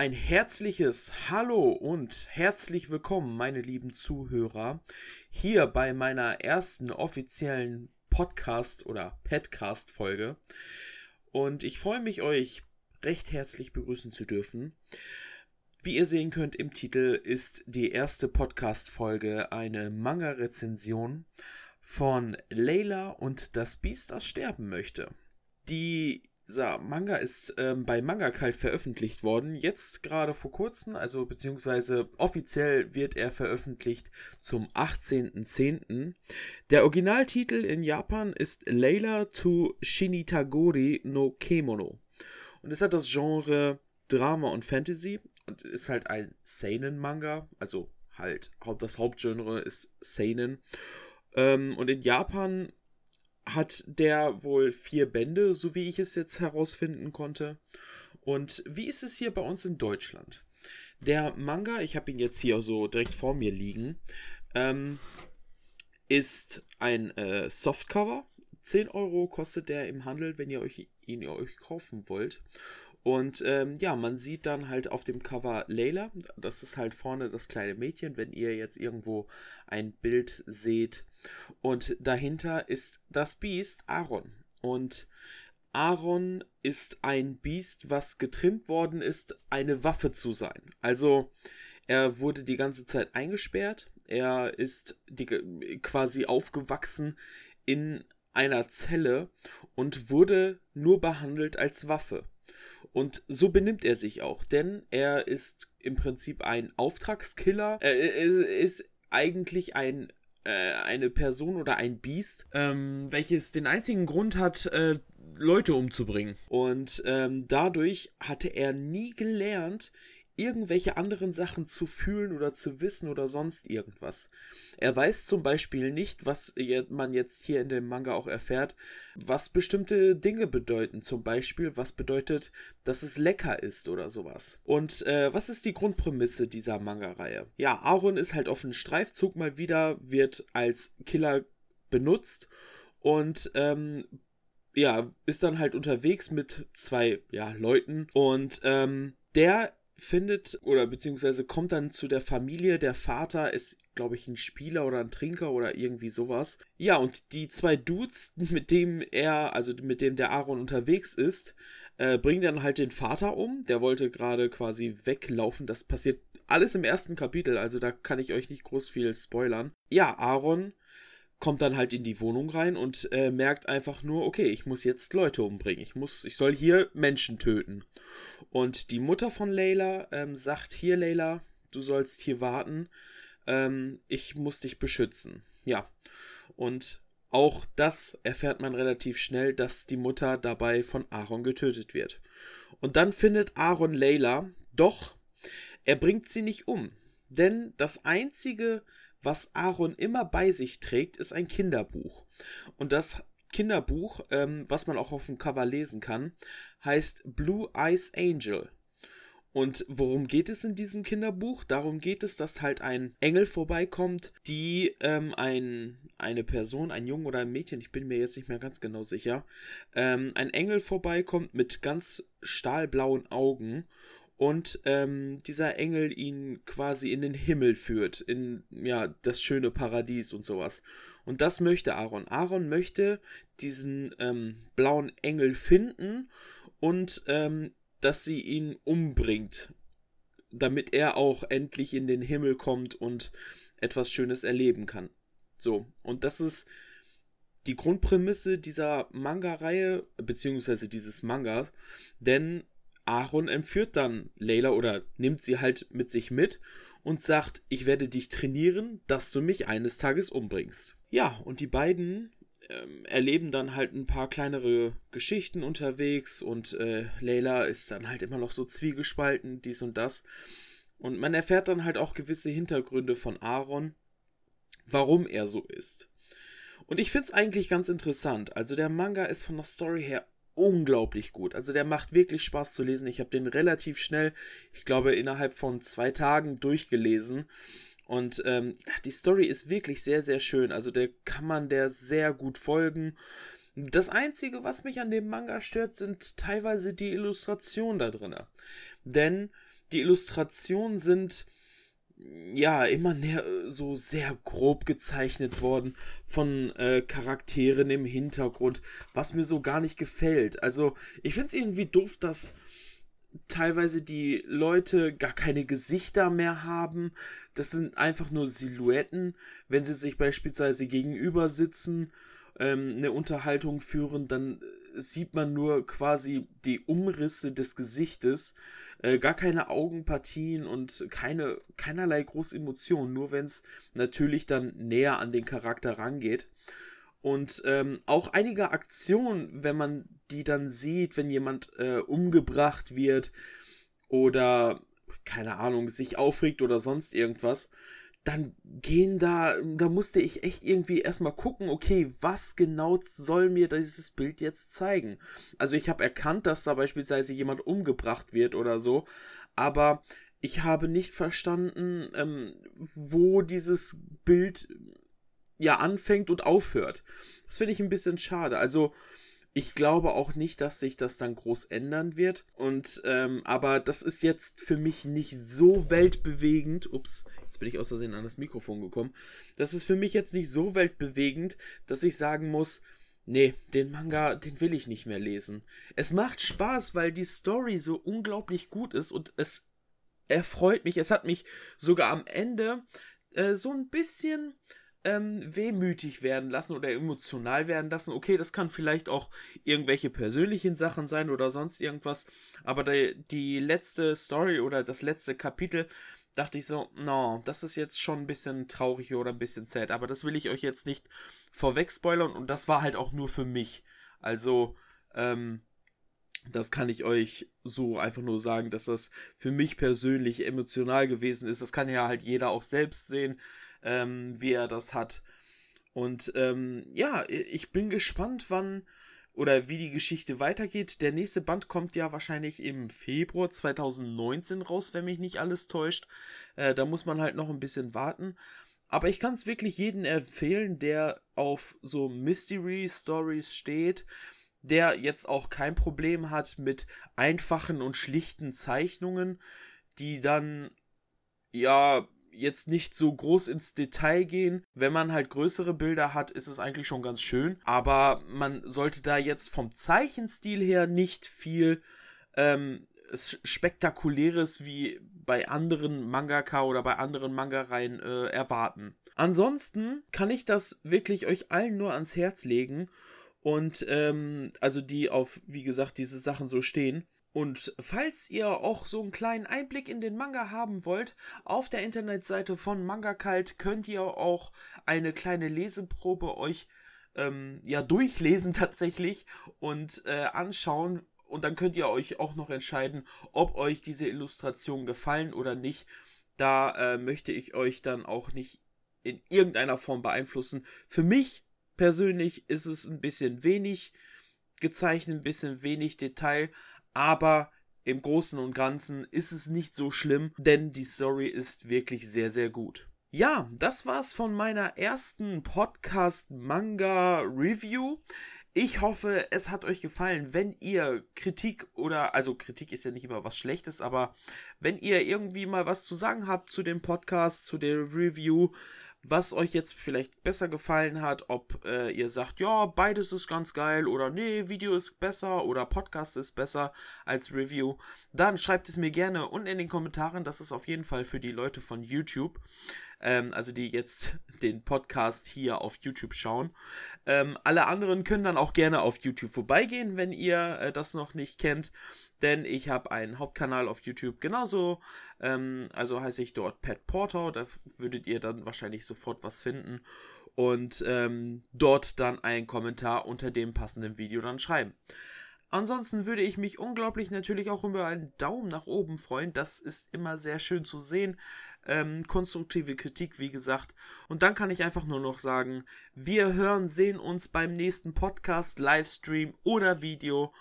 Ein herzliches Hallo und herzlich willkommen, meine lieben Zuhörer, hier bei meiner ersten offiziellen Podcast- oder Podcast-Folge. Und ich freue mich, euch recht herzlich begrüßen zu dürfen. Wie ihr sehen könnt im Titel ist die erste Podcast-Folge eine Manga-Rezension von Layla und das Biest, das sterben möchte. Die dieser Manga ist ähm, bei Manga Kalt veröffentlicht worden. Jetzt gerade vor kurzem, also beziehungsweise offiziell wird er veröffentlicht zum 18.10. Der Originaltitel in Japan ist Layla to Shinitagori no Kemono. Und es hat das Genre Drama und Fantasy und ist halt ein Seinen-Manga, also halt das Hauptgenre ist Seinen. Ähm, und in Japan hat der wohl vier Bände, so wie ich es jetzt herausfinden konnte. Und wie ist es hier bei uns in Deutschland? Der Manga, ich habe ihn jetzt hier so direkt vor mir liegen, ähm, ist ein äh, Softcover. 10 Euro kostet der im Handel, wenn ihr euch ihn ihr euch kaufen wollt. Und ähm, ja, man sieht dann halt auf dem Cover Layla. Das ist halt vorne das kleine Mädchen, wenn ihr jetzt irgendwo ein Bild seht und dahinter ist das Biest Aaron. Und Aaron ist ein Biest, was getrimmt worden ist, eine Waffe zu sein. Also er wurde die ganze Zeit eingesperrt. Er ist die, quasi aufgewachsen in einer Zelle und wurde nur behandelt als Waffe. Und so benimmt er sich auch, denn er ist im Prinzip ein Auftragskiller. Er ist eigentlich ein äh, eine Person oder ein Biest, ähm, welches den einzigen Grund hat, äh, Leute umzubringen. Und ähm, dadurch hatte er nie gelernt, irgendwelche anderen Sachen zu fühlen oder zu wissen oder sonst irgendwas. Er weiß zum Beispiel nicht, was man jetzt hier in dem Manga auch erfährt, was bestimmte Dinge bedeuten. Zum Beispiel, was bedeutet, dass es lecker ist oder sowas. Und äh, was ist die Grundprämisse dieser Manga-Reihe? Ja, Aaron ist halt auf einem Streifzug mal wieder, wird als Killer benutzt und ähm, ja, ist dann halt unterwegs mit zwei ja, Leuten und ähm, der findet oder beziehungsweise kommt dann zu der Familie. Der Vater ist, glaube ich, ein Spieler oder ein Trinker oder irgendwie sowas. Ja, und die zwei Dudes, mit dem er, also mit dem der Aaron unterwegs ist, äh, bringen dann halt den Vater um. Der wollte gerade quasi weglaufen. Das passiert alles im ersten Kapitel, also da kann ich euch nicht groß viel spoilern. Ja, Aaron kommt dann halt in die Wohnung rein und äh, merkt einfach nur, okay, ich muss jetzt Leute umbringen. Ich muss, ich soll hier Menschen töten. Und die Mutter von Layla ähm, sagt, hier Layla, du sollst hier warten. Ähm, ich muss dich beschützen. Ja. Und auch das erfährt man relativ schnell, dass die Mutter dabei von Aaron getötet wird. Und dann findet Aaron Layla, doch er bringt sie nicht um. Denn das einzige, was Aaron immer bei sich trägt, ist ein Kinderbuch. Und das Kinderbuch, ähm, was man auch auf dem Cover lesen kann, heißt Blue Eyes Angel. Und worum geht es in diesem Kinderbuch? Darum geht es, dass halt ein Engel vorbeikommt, die ähm, ein, eine Person, ein Junge oder ein Mädchen, ich bin mir jetzt nicht mehr ganz genau sicher, ähm, ein Engel vorbeikommt mit ganz stahlblauen Augen und ähm, dieser Engel ihn quasi in den Himmel führt, in ja das schöne Paradies und sowas. Und das möchte Aaron. Aaron möchte diesen ähm, blauen Engel finden und ähm, dass sie ihn umbringt, damit er auch endlich in den Himmel kommt und etwas Schönes erleben kann. So, und das ist die Grundprämisse dieser Manga-Reihe, beziehungsweise dieses Manga, denn Aaron entführt dann Layla oder nimmt sie halt mit sich mit und sagt, ich werde dich trainieren, dass du mich eines Tages umbringst. Ja, und die beiden ähm, erleben dann halt ein paar kleinere Geschichten unterwegs und äh, Layla ist dann halt immer noch so zwiegespalten, dies und das. Und man erfährt dann halt auch gewisse Hintergründe von Aaron, warum er so ist. Und ich finde es eigentlich ganz interessant. Also der Manga ist von der Story her unglaublich gut. Also der macht wirklich Spaß zu lesen. Ich habe den relativ schnell, ich glaube innerhalb von zwei Tagen durchgelesen. Und ähm, die Story ist wirklich sehr, sehr schön. Also der kann man der sehr gut folgen. Das Einzige, was mich an dem Manga stört, sind teilweise die Illustrationen da drin. Denn Die Illustrationen sind ja immer näher, so sehr grob gezeichnet worden von äh, Charakteren im Hintergrund, was mir so gar nicht gefällt. Also ich finde es irgendwie doof, dass teilweise die Leute gar keine Gesichter mehr haben. Das sind einfach nur Silhouetten, wenn sie sich beispielsweise gegenüber sitzen, ähm, eine Unterhaltung führen, dann sieht man nur quasi die Umrisse des Gesichtes, äh, gar keine Augenpartien und keine, keinerlei große Emotionen, nur wenn es natürlich dann näher an den Charakter rangeht. Und ähm, auch einige Aktionen, wenn man die dann sieht, wenn jemand äh, umgebracht wird oder keine Ahnung, sich aufregt oder sonst irgendwas, dann gehen da, da musste ich echt irgendwie erstmal gucken, okay, was genau soll mir dieses Bild jetzt zeigen? Also ich habe erkannt, dass da beispielsweise jemand umgebracht wird oder so, aber ich habe nicht verstanden, ähm, wo dieses Bild ja anfängt und aufhört. Das finde ich ein bisschen schade. Also ich glaube auch nicht, dass sich das dann groß ändern wird. Und ähm, aber das ist jetzt für mich nicht so weltbewegend. Ups, jetzt bin ich aus Versehen an das Mikrofon gekommen. Das ist für mich jetzt nicht so weltbewegend, dass ich sagen muss, nee, den Manga, den will ich nicht mehr lesen. Es macht Spaß, weil die Story so unglaublich gut ist und es erfreut mich. Es hat mich sogar am Ende äh, so ein bisschen ähm, wehmütig werden lassen oder emotional werden lassen. Okay, das kann vielleicht auch irgendwelche persönlichen Sachen sein oder sonst irgendwas. Aber die, die letzte Story oder das letzte Kapitel dachte ich so, no, das ist jetzt schon ein bisschen traurig oder ein bisschen sad. Aber das will ich euch jetzt nicht vorweg spoilern und das war halt auch nur für mich. Also, ähm, das kann ich euch so einfach nur sagen, dass das für mich persönlich emotional gewesen ist. Das kann ja halt jeder auch selbst sehen ähm, wie er das hat. Und ähm, ja, ich bin gespannt, wann oder wie die Geschichte weitergeht. Der nächste Band kommt ja wahrscheinlich im Februar 2019 raus, wenn mich nicht alles täuscht. Äh, da muss man halt noch ein bisschen warten. Aber ich kann es wirklich jedem empfehlen, der auf so Mystery Stories steht, der jetzt auch kein Problem hat mit einfachen und schlichten Zeichnungen, die dann ja jetzt nicht so groß ins Detail gehen. Wenn man halt größere Bilder hat, ist es eigentlich schon ganz schön. Aber man sollte da jetzt vom Zeichenstil her nicht viel ähm, Spektakuläres wie bei anderen Mangaka oder bei anderen Mangareien äh, erwarten. Ansonsten kann ich das wirklich euch allen nur ans Herz legen. Und ähm, also die auf, wie gesagt, diese Sachen so stehen. Und falls ihr auch so einen kleinen Einblick in den Manga haben wollt, auf der Internetseite von Manga Kalt könnt ihr auch eine kleine Leseprobe euch ähm, ja durchlesen tatsächlich und äh, anschauen. Und dann könnt ihr euch auch noch entscheiden, ob euch diese Illustrationen gefallen oder nicht. Da äh, möchte ich euch dann auch nicht in irgendeiner Form beeinflussen. Für mich persönlich ist es ein bisschen wenig gezeichnet, ein bisschen wenig Detail, aber im Großen und Ganzen ist es nicht so schlimm, denn die Story ist wirklich sehr, sehr gut. Ja, das war's von meiner ersten Podcast-Manga-Review. Ich hoffe, es hat euch gefallen. Wenn ihr Kritik oder, also Kritik ist ja nicht immer was Schlechtes, aber wenn ihr irgendwie mal was zu sagen habt zu dem Podcast, zu der Review, was euch jetzt vielleicht besser gefallen hat, ob äh, ihr sagt, ja, beides ist ganz geil oder nee, Video ist besser oder Podcast ist besser als Review, dann schreibt es mir gerne unten in den Kommentaren. Das ist auf jeden Fall für die Leute von YouTube, ähm, also die jetzt den Podcast hier auf YouTube schauen. Ähm, alle anderen können dann auch gerne auf YouTube vorbeigehen, wenn ihr äh, das noch nicht kennt denn ich habe einen Hauptkanal auf YouTube genauso. Ähm, also heiße ich dort Pat Porter. Da würdet ihr dann wahrscheinlich sofort was finden und ähm, dort dann einen Kommentar unter dem passenden Video dann schreiben. Ansonsten würde ich mich unglaublich natürlich auch über einen Daumen nach oben freuen. Das ist immer sehr schön zu sehen. Ähm, konstruktive Kritik, wie gesagt. Und dann kann ich einfach nur noch sagen, wir hören, sehen uns beim nächsten Podcast, Livestream oder Video.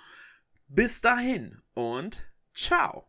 Bis dahin und ciao.